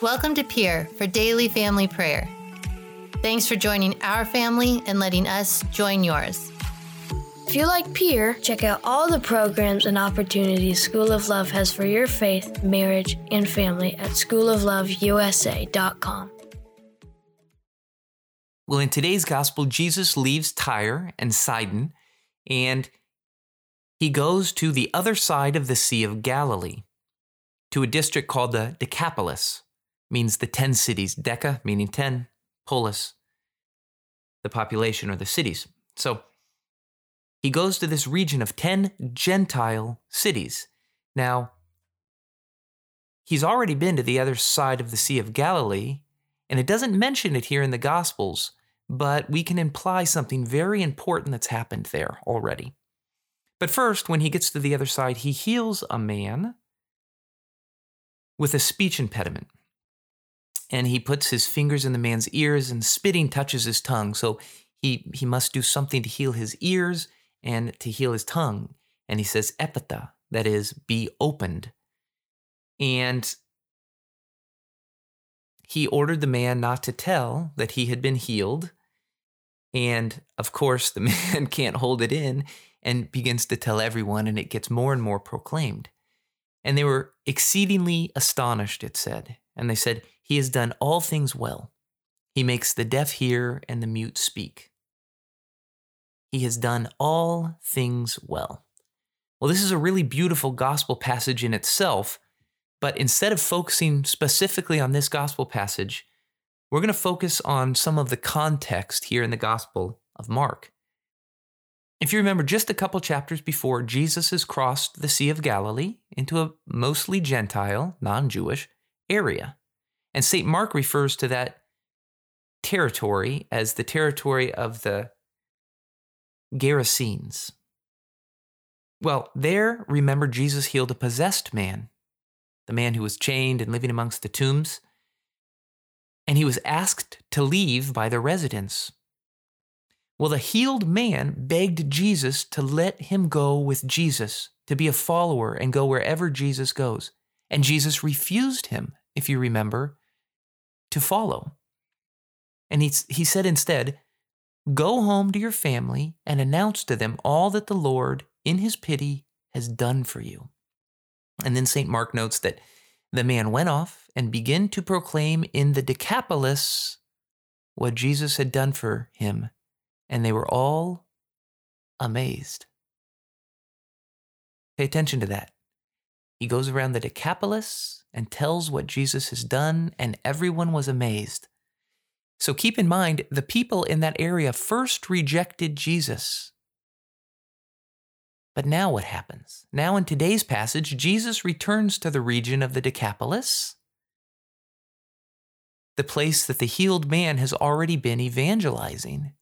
Welcome to Peer for Daily Family Prayer. Thanks for joining our family and letting us join yours. If you like Peer, check out all the programs and opportunities School of Love has for your faith, marriage, and family at schoolofloveusa.com. Well, in today's gospel, Jesus leaves Tyre and Sidon and he goes to the other side of the Sea of Galilee, to a district called the Decapolis, means the 10 cities. Deca meaning 10, polis, the population or the cities. So he goes to this region of 10 Gentile cities. Now, he's already been to the other side of the Sea of Galilee, and it doesn't mention it here in the Gospels, but we can imply something very important that's happened there already. But first, when he gets to the other side, he heals a man with a speech impediment. And he puts his fingers in the man's ears, and spitting touches his tongue. So he, he must do something to heal his ears and to heal his tongue. And he says, ephphatha, that is, be opened. And he ordered the man not to tell that he had been healed. And of course, the man can't hold it in and begins to tell everyone, and it gets more and more proclaimed. And they were exceedingly astonished, it said. And they said, He has done all things well. He makes the deaf hear and the mute speak. He has done all things well. Well, this is a really beautiful gospel passage in itself, but instead of focusing specifically on this gospel passage, we're going to focus on some of the context here in the gospel of Mark. If you remember, just a couple chapters before, Jesus has crossed the Sea of Galilee into a mostly Gentile, non Jewish area. And St. Mark refers to that territory as the territory of the Gerasenes. Well, there, remember, Jesus healed a possessed man, the man who was chained and living amongst the tombs. And he was asked to leave by the residents. Well, the healed man begged Jesus to let him go with Jesus, to be a follower and go wherever Jesus goes. And Jesus refused him, if you remember, to follow. And he, he said instead, Go home to your family and announce to them all that the Lord, in his pity, has done for you. And then St. Mark notes that the man went off and began to proclaim in the Decapolis what Jesus had done for him and they were all amazed. Pay attention to that. He goes around the Decapolis and tells what Jesus has done, and everyone was amazed. So keep in mind, the people in that area first rejected Jesus. But now what happens? Now, in today's passage, Jesus returns to the region of the Decapolis, the place that the healed man has already been evangelizing.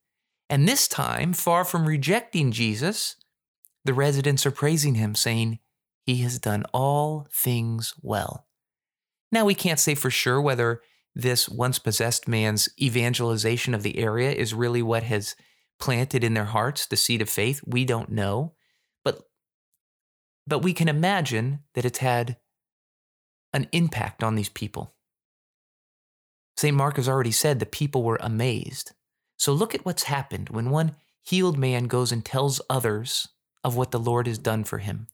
And this time, far from rejecting Jesus, the residents are praising him, saying, He has done all things well. Now, we can't say for sure whether this once possessed man's evangelization of the area is really what has planted in their hearts the seed of faith. We don't know. But, but we can imagine that it's had an impact on these people. St. Mark has already said the people were amazed. So look at what's happened when one healed man goes and tells others of what the Lord has done for him.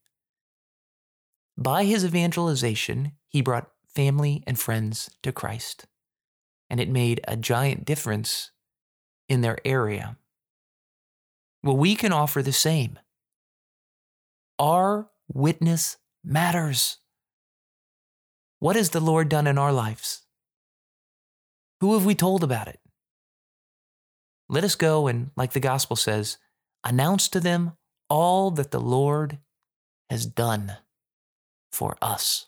By his evangelization, he brought family and friends to Christ, and it made a giant difference in their area. Well, we can offer the same. Our witness matters. What has the Lord done in our lives? Who have we told about it? Let us go and, like the gospel says, announce to them all that the Lord has done for us.